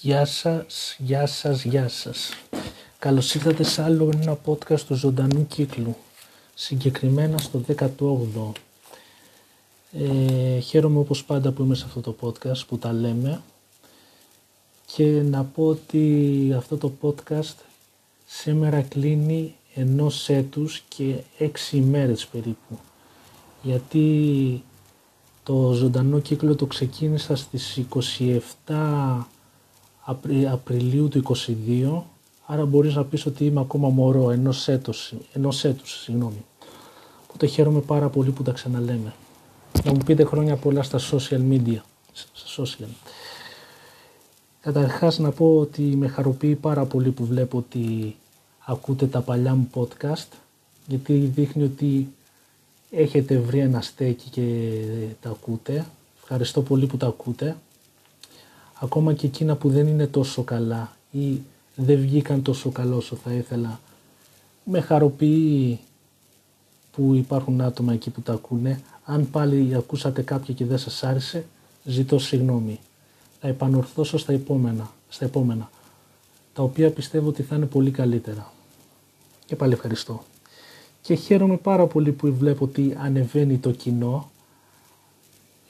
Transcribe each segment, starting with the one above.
Γεια σας, γεια σας, γεια σας. Καλώς ήρθατε σε άλλο ένα podcast του ζωντανού κύκλου. Συγκεκριμένα στο 18ο. Ε, χαίρομαι όπως πάντα που είμαι σε αυτό το podcast που τα λέμε. Και να πω ότι αυτό το podcast σήμερα κλείνει ενός έτους και έξι ημέρες περίπου. Γιατί το ζωντανό κύκλο το ξεκίνησα στις 27 Απριλίου του 22, άρα μπορείς να πεις ότι είμαι ακόμα μωρό ενός έτους, ενός έτους συγγνώμη. Οπότε χαίρομαι πάρα πολύ που τα ξαναλέμε. Να μου πείτε χρόνια πολλά στα social media. Στα social. Καταρχάς να πω ότι με χαροποιεί πάρα πολύ που βλέπω ότι ακούτε τα παλιά μου podcast γιατί δείχνει ότι έχετε βρει ένα στέκι και τα ακούτε. Ευχαριστώ πολύ που τα ακούτε ακόμα και εκείνα που δεν είναι τόσο καλά ή δεν βγήκαν τόσο καλό όσο θα ήθελα, με χαροποιεί που υπάρχουν άτομα εκεί που τα ακούνε. Αν πάλι ακούσατε κάποια και δεν σας άρεσε, ζητώ συγγνώμη. Θα επανορθώσω στα επόμενα, στα επόμενα, τα οποία πιστεύω ότι θα είναι πολύ καλύτερα. Και πάλι ευχαριστώ. Και χαίρομαι πάρα πολύ που βλέπω ότι ανεβαίνει το κοινό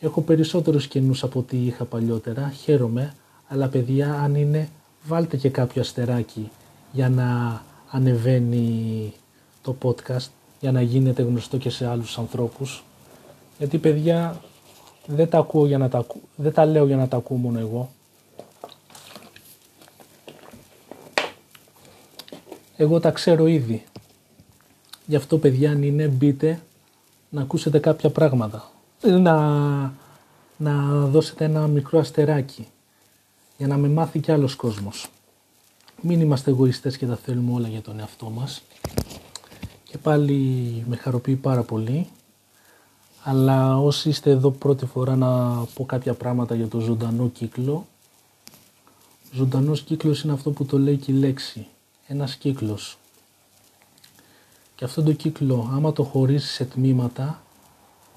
Έχω περισσότερους καινούς από ό,τι είχα παλιότερα, χαίρομαι, αλλά παιδιά αν είναι βάλτε και κάποιο αστεράκι για να ανεβαίνει το podcast, για να γίνεται γνωστό και σε άλλους ανθρώπους. Γιατί παιδιά δεν τα, ακούω για να τα, δεν τα λέω για να τα ακούω μόνο εγώ. Εγώ τα ξέρω ήδη. Γι' αυτό παιδιά αν είναι μπείτε να ακούσετε κάποια πράγματα να, να δώσετε ένα μικρό αστεράκι για να με μάθει κι άλλος κόσμος. Μην είμαστε εγωιστές και τα θέλουμε όλα για τον εαυτό μας. Και πάλι με χαροποιεί πάρα πολύ. Αλλά όσοι είστε εδώ πρώτη φορά να πω κάποια πράγματα για το ζωντανό κύκλο. Ζωντανός κύκλος είναι αυτό που το λέει και η λέξη. Ένας κύκλος. Και αυτό το κύκλο άμα το χωρίσεις σε τμήματα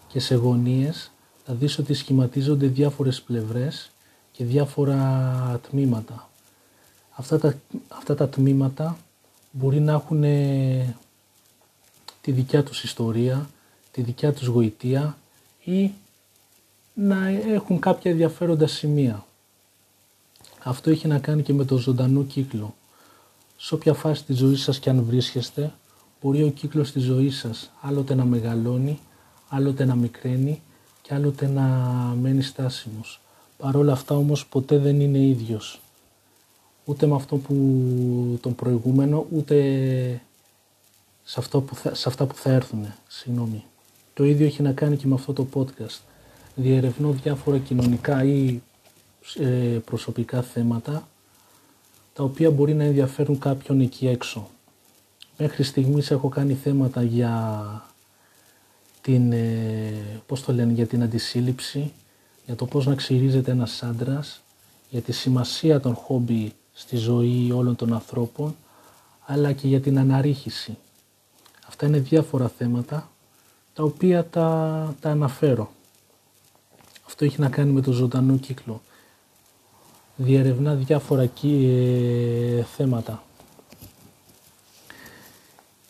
και σε γωνίες θα δεις ότι σχηματίζονται διάφορες πλευρές και διάφορα τμήματα. Αυτά τα, αυτά τα τμήματα μπορεί να έχουν τη δικιά τους ιστορία, τη δικιά τους γοητεία ή να έχουν κάποια ενδιαφέροντα σημεία. Αυτό έχει να κάνει και με το ζωντανό κύκλο. Σε όποια φάση της ζωής σας και αν βρίσκεστε, μπορεί ο κύκλος της ζωής σας άλλοτε να μεγαλώνει άλλοτε να μικραίνει και άλλοτε να μένει στάσιμος. Παρόλα αυτά όμως ποτέ δεν είναι ίδιος. Ούτε με αυτό που τον προηγούμενο, ούτε σε, αυτό που θα, σε αυτά που θα έρθουν. Συγγνώμη. Το ίδιο έχει να κάνει και με αυτό το podcast. Διερευνώ διάφορα κοινωνικά ή ε, προσωπικά θέματα τα οποία μπορεί να ενδιαφέρουν κάποιον εκεί έξω. Μέχρι στιγμής έχω κάνει θέματα για την, ε, πώς το λένε, για την αντισύλληψη, για το πώς να ξυρίζεται ένας άντρας, για τη σημασία των χόμπι στη ζωή όλων των ανθρώπων, αλλά και για την αναρρίχηση. Αυτά είναι διάφορα θέματα, τα οποία τα, τα αναφέρω. Αυτό έχει να κάνει με το ζωντανό κύκλο. Διερευνά διάφορα ε, θέματα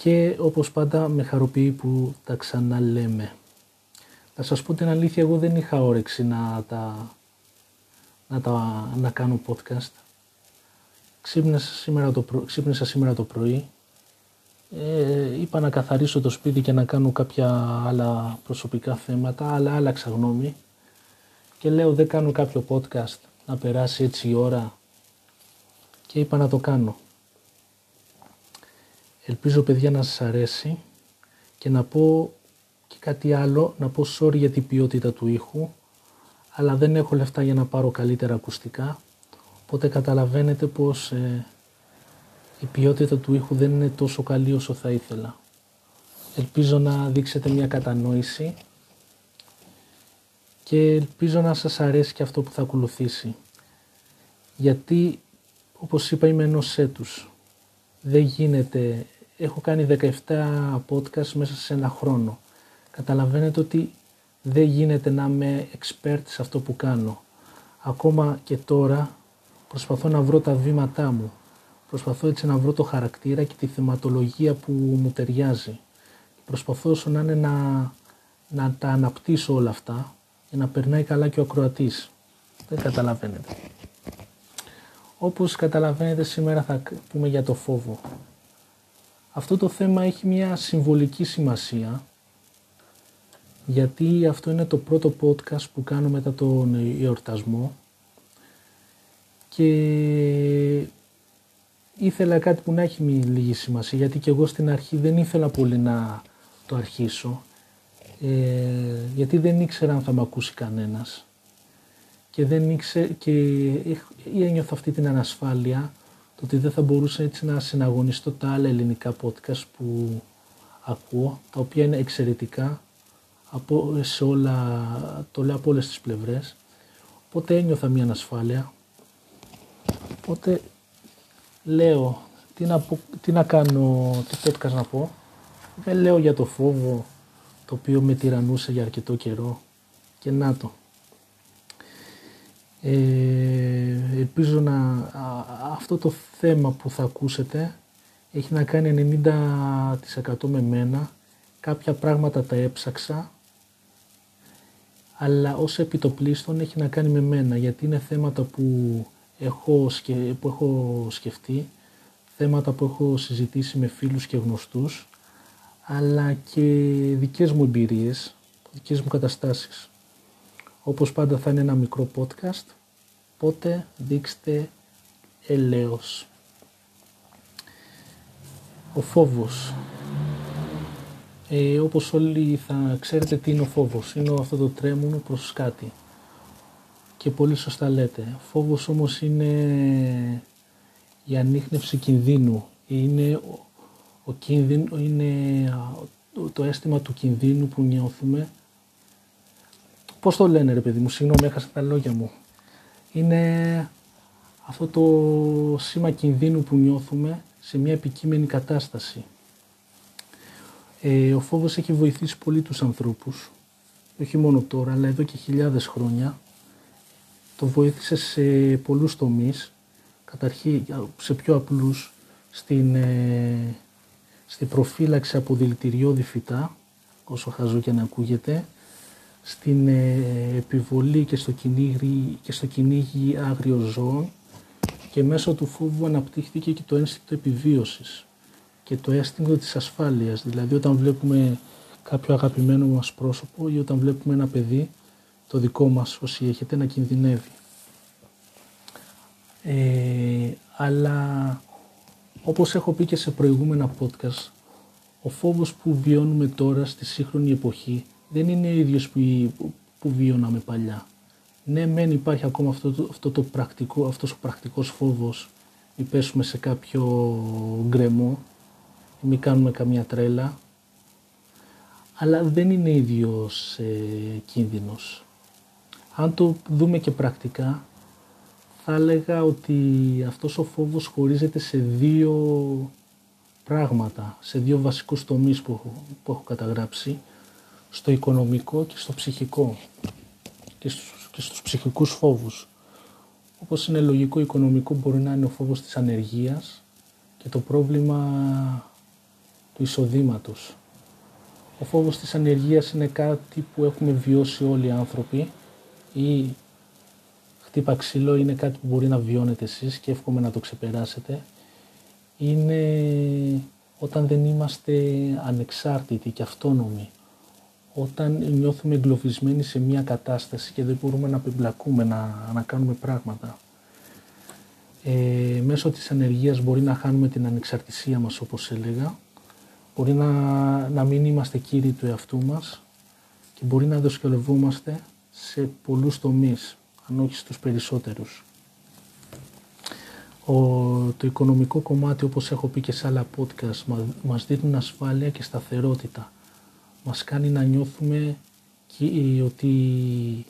και όπως πάντα με χαροποιεί που τα ξαναλέμε. Θα σας πω την αλήθεια, εγώ δεν είχα όρεξη να τα, να, τα, να κάνω podcast. Ξύπνησα σήμερα το, προ, ξύπνησα σήμερα το πρωί, ε, είπα να καθαρίσω το σπίτι και να κάνω κάποια άλλα προσωπικά θέματα, αλλά άλλαξα γνώμη και λέω δεν κάνω κάποιο podcast να περάσει έτσι η ώρα και είπα να το κάνω. Ελπίζω παιδιά να σας αρέσει και να πω και κάτι άλλο, να πω sorry για την ποιότητα του ήχου, αλλά δεν έχω λεφτά για να πάρω καλύτερα ακουστικά, οπότε καταλαβαίνετε πως ε, η ποιότητα του ήχου δεν είναι τόσο καλή όσο θα ήθελα. Ελπίζω να δείξετε μια κατανόηση και ελπίζω να σας αρέσει και αυτό που θα ακολουθήσει. Γιατί, όπως είπα, είμαι ενός έτους. Δεν γίνεται έχω κάνει 17 podcast μέσα σε ένα χρόνο. Καταλαβαίνετε ότι δεν γίνεται να είμαι expert σε αυτό που κάνω. Ακόμα και τώρα Προσπαθώ να βρω τα βήματά μου. Προσπαθώ έτσι να βρω το χαρακτήρα και τη θεματολογία που μου ταιριάζει. Προσπαθώ όσο να είναι να, να τα αναπτύσσω όλα αυτά για να περνάει καλά και ο ακροατής. Δεν καταλαβαίνετε. Όπως καταλαβαίνετε σήμερα θα πούμε για το φόβο. Αυτό το θέμα έχει μια συμβολική σημασία γιατί αυτό είναι το πρώτο podcast που κάνω μετά τον εορτασμό. Και ήθελα κάτι που να έχει λίγη σημασία γιατί και εγώ στην αρχή δεν ήθελα πολύ να το αρχίσω ε, γιατί δεν ήξερα αν θα με ακούσει κανένας. Και δεν ήξερα και ένιωθα αυτή την ανασφάλεια το ότι δεν θα μπορούσα έτσι να συναγωνιστώ τα άλλα ελληνικά podcast που ακούω τα οποία είναι εξαιρετικά από, σε όλα, το λέω από όλες τις πλευρές. Οπότε ένιωθα μια ανασφάλεια. Οπότε λέω τι να, τι να κάνω, τι podcast να πω. Δεν λέω για το φόβο το οποίο με τυραννούσε για αρκετό καιρό. Και να το. Ε, ελπίζω να αυτό το θέμα που θα ακούσετε έχει να κάνει 90% με μένα. Κάποια πράγματα τα έψαξα αλλά ως επιτοπλίστων έχει να κάνει με μένα γιατί είναι θέματα που έχω, που έχω σκεφτεί, θέματα που έχω συζητήσει με φίλους και γνωστούς αλλά και δικές μου εμπειρίες, δικές μου καταστάσεις. Όπως πάντα θα είναι ένα μικρό podcast, πότε δείξτε ελέος. Ο φόβος. Ε, όπως όλοι θα ξέρετε τι είναι ο φόβος. Είναι αυτό το τρέμονο προς κάτι. Και πολύ σωστά λέτε. Φόβος όμως είναι η ανείχνευση κινδύνου. Είναι ο κίνδυνο είναι το αίσθημα του κινδύνου που νιώθουμε. Πώς το λένε ρε παιδί μου, συγγνώμη έχασα τα λόγια μου. Είναι αυτό το σήμα κινδύνου που νιώθουμε σε μια επικείμενη κατάσταση. Ε, ο φόβος έχει βοηθήσει πολύ τους ανθρώπους, όχι μόνο τώρα, αλλά εδώ και χιλιάδες χρόνια. Το βοήθησε σε πολλούς τομείς, καταρχήν σε πιο απλούς, στην ε, στη προφύλαξη από δηλητηριώδη φυτά, όσο χαζό και να ακούγεται, στην ε, επιβολή και στο, κυνήγι, και στο κυνήγι άγριων ζώων και μέσω του φόβου αναπτύχθηκε και το ένστικτο επιβίωσης και το αίσθημα της ασφάλειας. Δηλαδή όταν βλέπουμε κάποιο αγαπημένο μας πρόσωπο ή όταν βλέπουμε ένα παιδί, το δικό μας όσοι έχετε, να κινδυνεύει. Ε, αλλά όπως έχω πει και σε προηγούμενα podcast, ο φόβος που βιώνουμε τώρα στη σύγχρονη εποχή δεν είναι ο ίδιος που, που βιώναμε παλιά. Ναι, μεν υπάρχει ακόμα αυτό το, αυτό το πρακτικό, αυτός ο πρακτικός φόβος μη πέσουμε σε κάποιο γκρεμό ή μη κάνουμε καμία τρέλα, αλλά δεν είναι ίδιος ε, κίνδυνος. Αν το δούμε και πρακτικά, θα έλεγα ότι αυτός ο φόβος χωρίζεται σε δύο πράγματα, σε δύο βασικούς τομείς που έχω, που έχω καταγράψει, στο οικονομικό και στο ψυχικό και στους, και στους ψυχικούς φόβους. Όπως είναι λογικό, οικονομικό μπορεί να είναι ο φόβος της ανεργίας και το πρόβλημα του εισοδήματος. Ο φόβος της ανεργίας είναι κάτι που έχουμε βιώσει όλοι οι άνθρωποι ή χτύπα ξύλο είναι κάτι που μπορεί να βιώνετε εσείς και εύχομαι να το ξεπεράσετε. Είναι όταν δεν είμαστε ανεξάρτητοι και αυτόνομοι. Όταν νιώθουμε εγκλωβισμένοι σε μια κατάσταση και δεν μπορούμε να πεμπλακούμε, να, να κάνουμε πράγματα. Ε, μέσω της ανεργίας μπορεί να χάνουμε την ανεξαρτησία μας όπως έλεγα. Μπορεί να, να μην είμαστε κύριοι του εαυτού μας και μπορεί να δυσκολευόμαστε σε πολλούς τομείς αν όχι στους περισσότερους. Ο, το οικονομικό κομμάτι, όπως έχω πει και σε άλλα podcast, μας δίνουν ασφάλεια και σταθερότητα. Μας κάνει να νιώθουμε ότι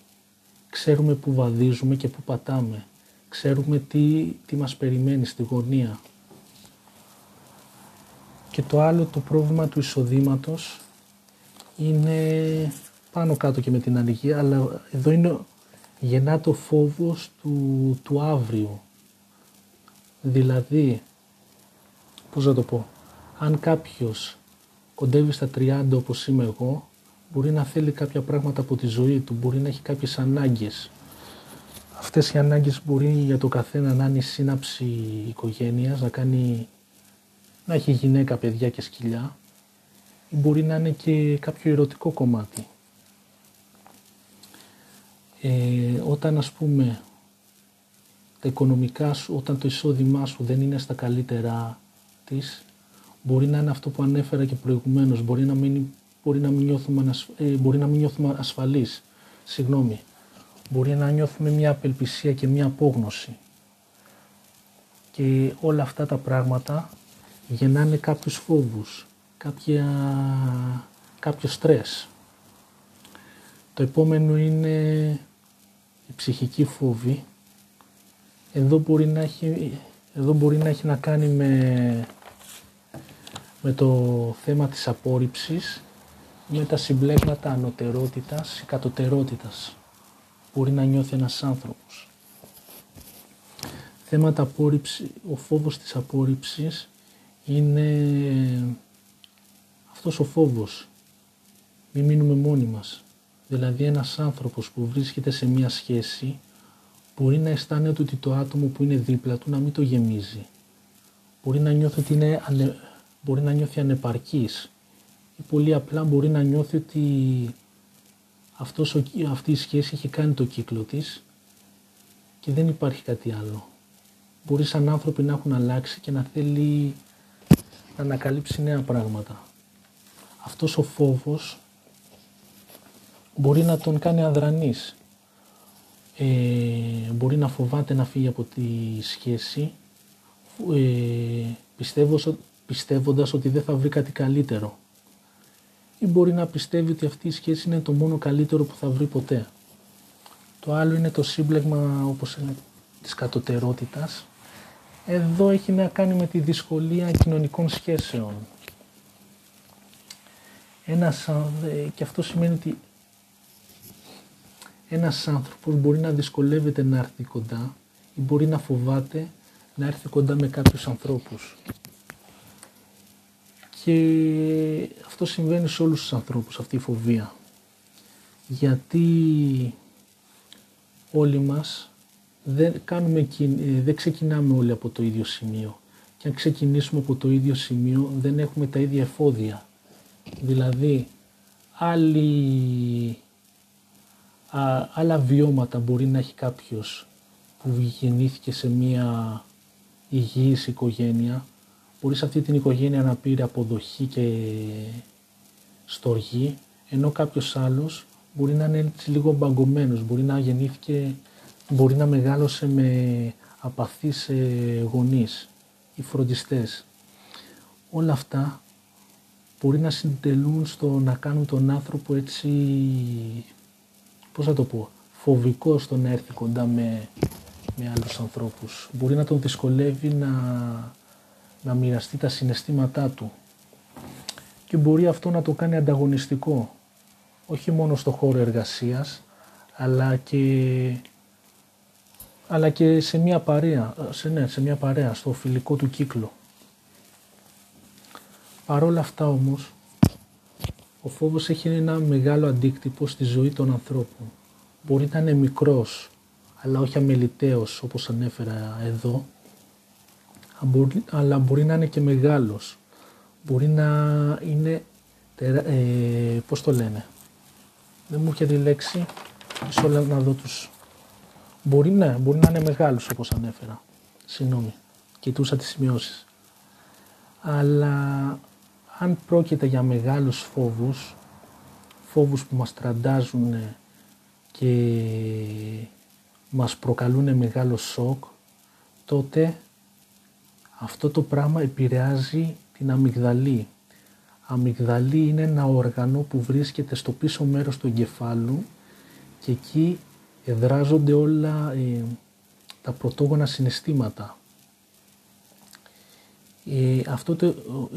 ξέρουμε που βαδίζουμε και που πατάμε. Ξέρουμε τι, τι μας περιμένει στη γωνία. Και το άλλο το πρόβλημα του εισοδήματος είναι πάνω κάτω και με την αλληγία, αλλά εδώ είναι γεννά το φόβος του, του αύριο. Δηλαδή, πώς να το πω, αν κάποιος κοντεύει στα 30 όπως είμαι εγώ, μπορεί να θέλει κάποια πράγματα από τη ζωή του, μπορεί να έχει κάποιες ανάγκες. Αυτές οι ανάγκες μπορεί για το καθένα να είναι η σύναψη οικογένειας, να, κάνει, να έχει γυναίκα, παιδιά και σκυλιά ή μπορεί να είναι και κάποιο ερωτικό κομμάτι. Ε, όταν ας πούμε τα οικονομικά σου, όταν το εισόδημά σου δεν είναι στα καλύτερά της, μπορεί να είναι αυτό που ανέφερα και προηγουμένως, μπορεί να μην, μπορεί να μην, νιώθουμε, ε, μπορεί να μην νιώθουμε ασφαλείς, συγγνώμη, μπορεί να νιώθουμε μια απελπισία και μια απόγνωση. Και όλα αυτά τα πράγματα γεννάνε κάποιους φόβους, κάποια, κάποιο στρες. Το επόμενο είναι η ψυχική φόβη. Εδώ μπορεί να έχει, εδώ μπορεί να, έχει να κάνει με, με το θέμα της απόρριψης, με τα συμπλέγματα ανωτερότητας ή κατωτερότητας. Μπορεί να νιώθει ένας άνθρωπος. Θέματα απόρριψη, ο φόβος της απόρριψης είναι αυτός ο φόβος. Μην μείνουμε μόνοι μας. Δηλαδή ένας άνθρωπος που βρίσκεται σε μία σχέση μπορεί να αισθάνεται ότι το άτομο που είναι δίπλα του να μην το γεμίζει. Μπορεί να νιώθει ότι είναι ανε... μπορεί να νιώθει ανεπαρκής ή πολύ απλά μπορεί να νιώθει ότι αυτός ο... αυτή η σχέση έχει κάνει το κύκλο της και δεν υπάρχει κάτι άλλο. Μπορεί σαν άνθρωποι να έχουν αλλάξει και να θέλει να ανακαλύψει νέα πράγματα. Αυτός ο φόβος μπορεί να τον κάνει αδρανής. Ε, μπορεί να φοβάται να φύγει από τη σχέση ε, πιστεύοντας ότι δεν θα βρει κάτι καλύτερο. Ή μπορεί να πιστεύει ότι αυτή η σχέση είναι το μόνο καλύτερο που θα βρει ποτέ. Το άλλο είναι το σύμπλεγμα όπως είναι της κατωτερότητας. Εδώ έχει να κάνει με τη δυσκολία κοινωνικών σχέσεων. Ένας, και αυτό σημαίνει ότι ένας άνθρωπος μπορεί να δυσκολεύεται να έρθει κοντά ή μπορεί να φοβάται να έρθει κοντά με κάποιους ανθρώπους. Και αυτό συμβαίνει σε όλους τους ανθρώπους, αυτή η φοβία. Γιατί όλοι μας δεν, κάνουμε, δεν ξεκινάμε όλοι από το ίδιο σημείο. Και αν ξεκινήσουμε από το ίδιο σημείο δεν έχουμε τα ίδια εφόδια. Δηλαδή, άλλοι α, άλλα βιώματα μπορεί να έχει κάποιος που γεννήθηκε σε μια υγιής οικογένεια, μπορεί σε αυτή την οικογένεια να πήρε αποδοχή και στοργή, ενώ κάποιος άλλος μπορεί να είναι έτσι λίγο μπαγκωμένος, μπορεί να γεννήθηκε, μπορεί να μεγάλωσε με απαθείς ε, γονείς ή φροντιστές. Όλα αυτά μπορεί να συντελούν στο να κάνουν τον άνθρωπο έτσι πώς θα το πω, φοβικό στο να έρθει κοντά με, με άλλους ανθρώπους. Μπορεί να τον δυσκολεύει να, να μοιραστεί τα συναισθήματά του και μπορεί αυτό να το κάνει ανταγωνιστικό όχι μόνο στο χώρο εργασίας αλλά και, αλλά και σε μια παρέα, σε, ναι, σε μια παρέα, στο φιλικό του κύκλο. Παρόλα αυτά όμως ο φόβος έχει ένα μεγάλο αντίκτυπο στη ζωή των ανθρώπων. Μπορεί να είναι μικρός, αλλά όχι αμεληταίος όπως ανέφερα εδώ, αλλά μπορεί να είναι και μεγάλος. Μπορεί να είναι, ε, πώς το λένε, δεν μου έρχεται η λέξη, μισό να δω τους... Μπορεί, ναι, μπορεί να είναι μεγάλος όπως ανέφερα. Συγγνώμη, κοιτούσα τις σημειώσεις. Αλλά αν πρόκειται για μεγάλους φόβους, φόβους που μας τραντάζουν και μας προκαλούν μεγάλο σοκ, τότε αυτό το πράγμα επηρεάζει την αμυγδαλή. Αμυγδαλή είναι ένα όργανο που βρίσκεται στο πίσω μέρος του εγκεφάλου και εκεί εδράζονται όλα ε, τα πρωτόγωνα συναισθήματα. Ε, αυτό το,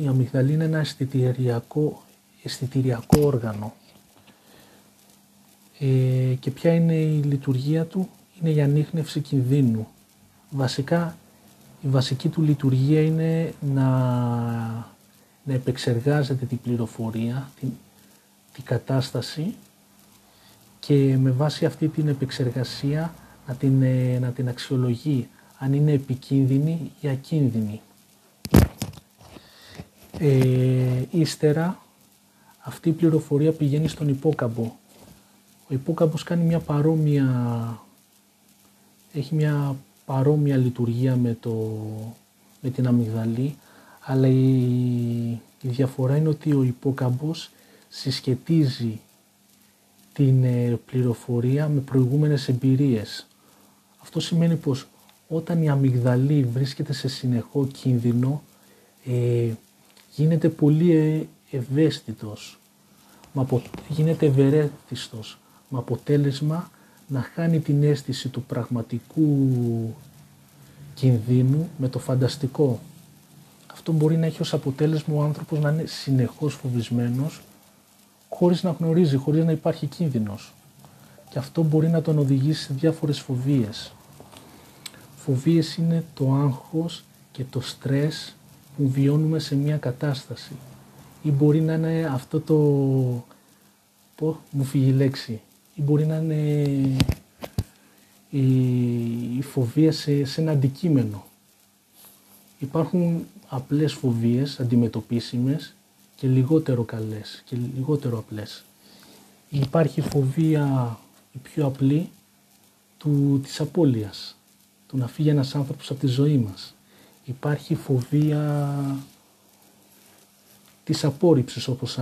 η αμυγδαλή είναι ένα αισθητηριακό, αισθητηριακό όργανο. Ε, και ποια είναι η λειτουργία του, είναι η ανείχνευση κινδύνου. Βασικά η βασική του λειτουργία είναι να, να επεξεργάζεται την πληροφορία, την, την κατάσταση και με βάση αυτή την επεξεργασία να την, ε, να την αξιολογεί αν είναι επικίνδυνη ή ακίνδυνη. Ε, ύστερα αυτή η πληροφορία πηγαίνει στον υπόκαμπο. Ο υπόκαμπος κάνει μια παρόμοια, έχει μια παρόμοια λειτουργία με, το, με την αμυγδαλή, αλλά η, η διαφορά είναι ότι ο υπόκαμπος συσχετίζει την ε, πληροφορία με προηγούμενες εμπειρίες. Αυτό σημαίνει πως όταν η αμυγδαλή βρίσκεται σε συνεχό κίνδυνο ε, γίνεται πολύ ε, ευαίσθητος, γίνεται ευερέθιστος, με αποτέλεσμα να χάνει την αίσθηση του πραγματικού κινδύνου με το φανταστικό. Αυτό μπορεί να έχει ως αποτέλεσμα ο άνθρωπος να είναι συνεχώς φοβισμένος χωρίς να γνωρίζει, χωρίς να υπάρχει κίνδυνος. Και αυτό μπορεί να τον οδηγήσει σε διάφορες φοβίες. Φοβίες είναι το άγχος και το στρες που βιώνουμε σε μια κατάσταση. Ή μπορεί να είναι αυτό το... Πω, μου φύγει η λέξη. Ή μπορεί να είναι η, φοβία σε, σε ένα αντικείμενο. Υπάρχουν απλές φοβίες αντιμετωπίσιμες και λιγότερο καλές και λιγότερο απλές. Υπάρχει φοβία η πιο απλή του, της απώλειας, του να φύγει ένας άνθρωπος από τη ζωή μας. Υπάρχει φοβία της απόρριψης όπως,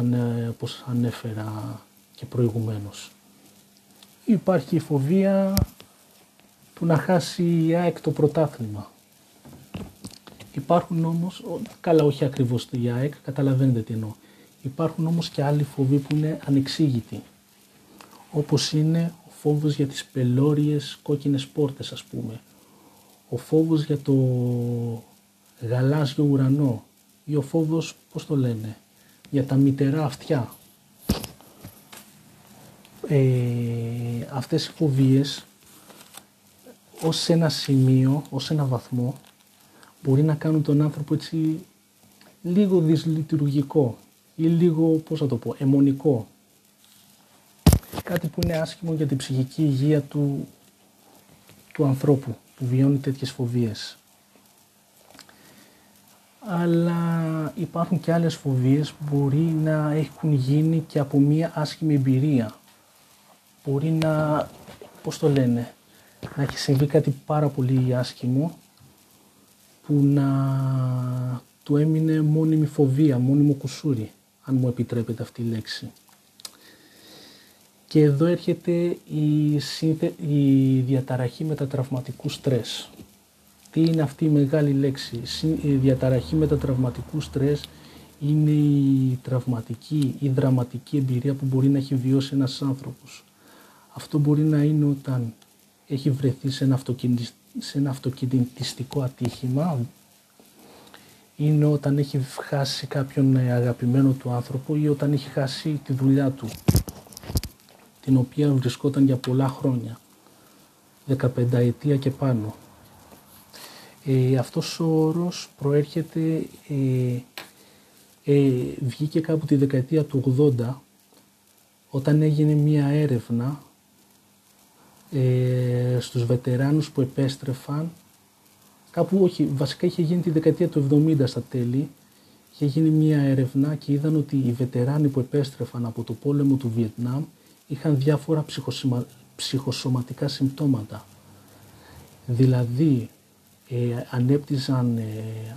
όπως ανέφερα και προηγουμένως. Υπάρχει η φοβία του να χάσει η ΑΕΚ το πρωτάθλημα. Υπάρχουν όμως, καλά όχι ακριβώς η ΑΕΚ, καταλαβαίνετε τι εννοώ. Υπάρχουν όμως και άλλοι φοβοί που είναι ανεξήγητοι. Όπως είναι ο φόβος για τις πελώριες κόκκινες πόρτες ας πούμε. Ο φόβος για το γαλάζιο ουρανό ή ο φόβος, πώς το λένε, για τα μητερά αυτιά. Ε, αυτές οι φοβίες ως ένα σημείο, ως ένα βαθμό μπορεί να κάνουν τον άνθρωπο έτσι λίγο δυσλειτουργικό ή λίγο, πώς θα το πω, αιμονικό. Κάτι που είναι άσχημο για την ψυχική υγεία του, του ανθρώπου που βιώνει τέτοιες φοβίες. Αλλά υπάρχουν και άλλες φοβίες που μπορεί να έχουν γίνει και από μία άσχημη εμπειρία. Μπορεί να, πώς το λένε, να έχει συμβεί κάτι πάρα πολύ άσχημο που να του έμεινε μόνιμη φοβία, μόνιμο κουσούρι, αν μου επιτρέπετε αυτή η λέξη. Και εδώ έρχεται η, σύνθε... η διαταραχή μετατραυματικού στρες. Τι είναι αυτή η μεγάλη λέξη; Η διαταραχή μετατραυματικού στρες είναι η τραυματική ή δραματική εμπειρία που μπορεί να έχει βιώσει ένας άνθρωπος. Αυτό μπορεί να είναι όταν έχει βρεθεί σε ένα, αυτοκινητιστικό σε ένα αυτοκινητιστικό ατύχημα. Είναι όταν έχει χάσει κάποιον ε, αγαπημένο του άνθρωπο ή όταν έχει χάσει τη δουλειά του την οποία βρισκόταν για πολλά χρόνια 15 ετία και πάνω. Ε, αυτός ο όρος προέρχεται ε, ε, βγήκε κάπου τη δεκαετία του 80 όταν έγινε μία έρευνα ε, στους βετεράνους που επέστρεφαν κάπου όχι, βασικά είχε γίνει τη δεκαετία του 70 στα τέλη είχε γίνει μια έρευνα και είδαν ότι οι βετεράνοι που επέστρεφαν από το πόλεμο του Βιετνάμ είχαν διάφορα ψυχοσωματικά συμπτώματα. Δηλαδή ε, ανέπτυζαν ε,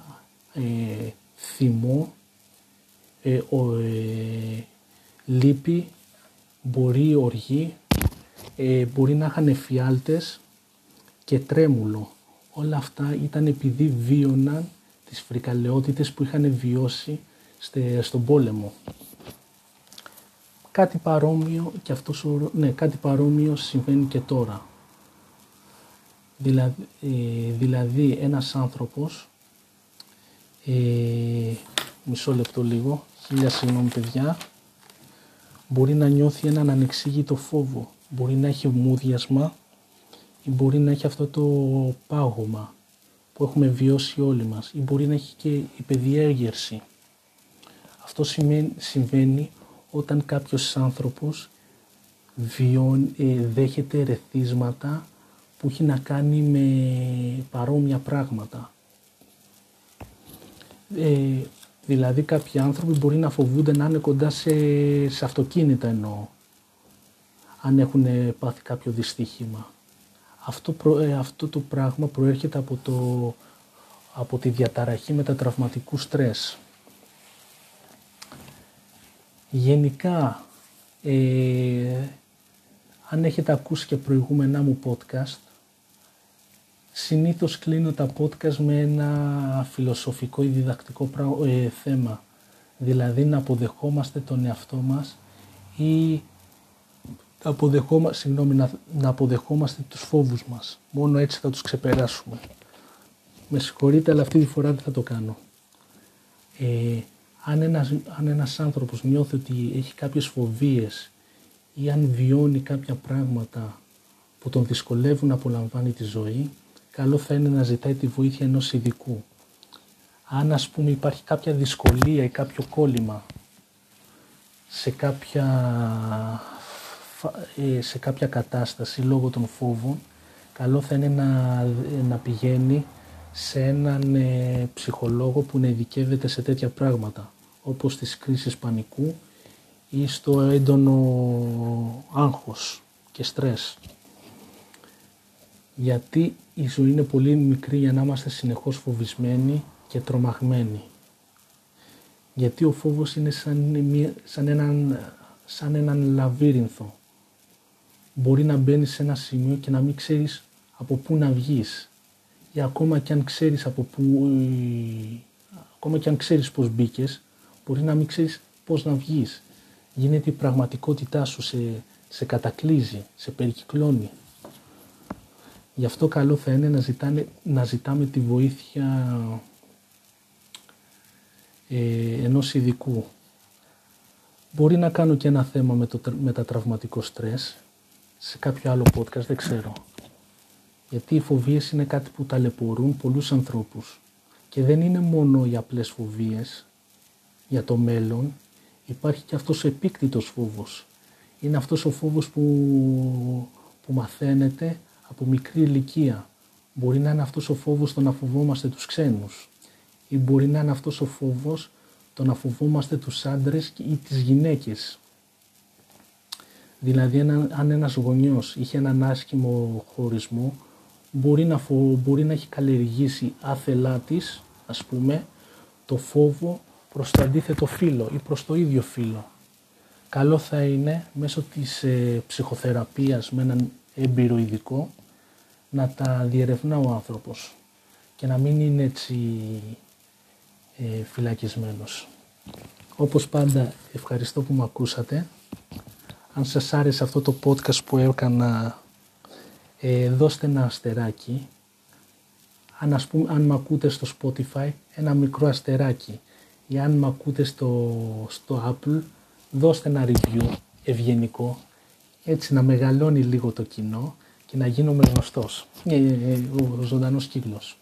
ε, θυμό, ε, ο, ε, λύπη, μπορεί οργή, ε, μπορεί να είχαν εφιάλτες και τρέμουλο. Όλα αυτά ήταν επειδή βίωναν τις φρικαλαιότητες που είχαν βιώσει στε, στον πόλεμο. Κάτι παρόμοιο, και αυτός, ναι, κάτι παρόμοιο συμβαίνει και τώρα. Δηλαδή, ε, δηλαδή ένας άνθρωπος, ε, μισό λεπτό λίγο, χίλια συγγνώμη παιδιά, μπορεί να νιώθει έναν ανεξήγητο φόβο μπορεί να έχει μούδιασμα ή μπορεί να έχει αυτό το πάγωμα που έχουμε βιώσει όλοι μας ή μπορεί να έχει και η παιδιέγερση. Αυτό συμβαίνει όταν κάποιος άνθρωπος βιών, ε, δέχεται ρεθίσματα που έχει να κάνει με παρόμοια πράγματα. Ε, δηλαδή κάποιοι άνθρωποι μπορεί να φοβούνται να είναι κοντά σε, σε αυτοκίνητα εννοώ αν έχουν πάθει κάποιο δυστύχημα. Αυτό, ε, αυτό το πράγμα προέρχεται από, το, από τη διαταραχή μετατραυματικού στρες. Γενικά, ε, αν έχετε ακούσει και προηγούμενά μου podcast, συνήθως κλείνω τα podcast με ένα φιλοσοφικό ή διδακτικό ε, θέμα. Δηλαδή να αποδεχόμαστε τον εαυτό μας ή αποδεχόμα, συγγνώμη, να, να αποδεχόμαστε τους φόβους μας. Μόνο έτσι θα τους ξεπεράσουμε. Με συγχωρείτε, αλλά αυτή τη φορά δεν θα το κάνω. Ε, αν, ένας, αν ένας άνθρωπος νιώθει ότι έχει κάποιες φοβίες ή αν βιώνει κάποια πράγματα που τον δυσκολεύουν να απολαμβάνει τη ζωή, καλό θα είναι να ζητάει τη βοήθεια ενός ειδικού. Αν ας πούμε υπάρχει κάποια δυσκολία ή κάποιο κόλλημα σε κάποια ε, σε κάποια κατάσταση λόγω των φόβων, καλό θα είναι να, να πηγαίνει σε έναν ε, ψυχολόγο που να ειδικεύεται σε τέτοια πράγματα, όπως τις κρίσεις πανικού ή στο έντονο άγχος και στρες. Γιατί η ζωή είναι πολύ μικρή για να είμαστε συνεχώς φοβισμένοι και τρομαγμένοι. Γιατί ο φόβος είναι σαν, σαν, έναν, σαν έναν λαβύρινθο μπορεί να μπαίνεις σε ένα σημείο και να μην ξέρεις από πού να βγεις ή ακόμα και αν ξέρεις από πού, ακόμα και αν ξέρεις πώς μπήκες, μπορεί να μην ξέρεις πώς να βγεις. Γίνεται η πραγματικότητά σου, σε, σε κατακλείζει, σε περικυκλώνει. Γι' αυτό καλό θα είναι να, ζητάνε, να ζητάμε τη βοήθεια ε, ενός ειδικού. Μπορεί να κάνω και ένα θέμα με, το, με τα τραυματικό στρες, σε κάποιο άλλο podcast, δεν ξέρω. Γιατί οι φοβίες είναι κάτι που ταλαιπωρούν πολλούς ανθρώπους. Και δεν είναι μόνο οι απλές φοβίες για το μέλλον, υπάρχει και αυτός ο επίκτητος φόβος. Είναι αυτός ο φόβος που, που μαθαίνεται από μικρή ηλικία. Μπορεί να είναι αυτός ο φόβος το να φοβόμαστε τους ξένους. Ή μπορεί να είναι αυτός ο φόβος το να φοβόμαστε τους άντρες ή τις γυναίκες. Δηλαδή αν ένας γονιός είχε έναν άσχημο χωρισμό μπορεί να, φο, μπορεί να έχει καλλιεργήσει άθελά της, ας πούμε, το φόβο προς το αντίθετο φύλλο ή προς το ίδιο φύλλο. Καλό θα είναι μέσω της ε, ψυχοθεραπείας με έναν έμπειρο ειδικό να τα διερευνά ο άνθρωπος και να μην είναι έτσι ε, φυλακισμένος. Όπως πάντα ευχαριστώ που με ακούσατε. Αν σας άρεσε αυτό το podcast που έκανα, ε, δώστε ένα αστεράκι. Αν, ας πούμε, αν με ακούτε στο Spotify, ένα μικρό αστεράκι. Ή αν με ακούτε στο, στο Apple, δώστε ένα review ευγενικό. Έτσι να μεγαλώνει λίγο το κοινό και να γίνομαι γνωστός. Ε, ε, ο ζωντανός κύκλος.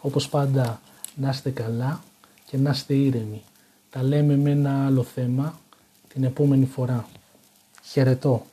Όπως πάντα, να είστε καλά και να είστε ήρεμοι. Τα λέμε με ένα άλλο θέμα την επόμενη φορά. 弾けると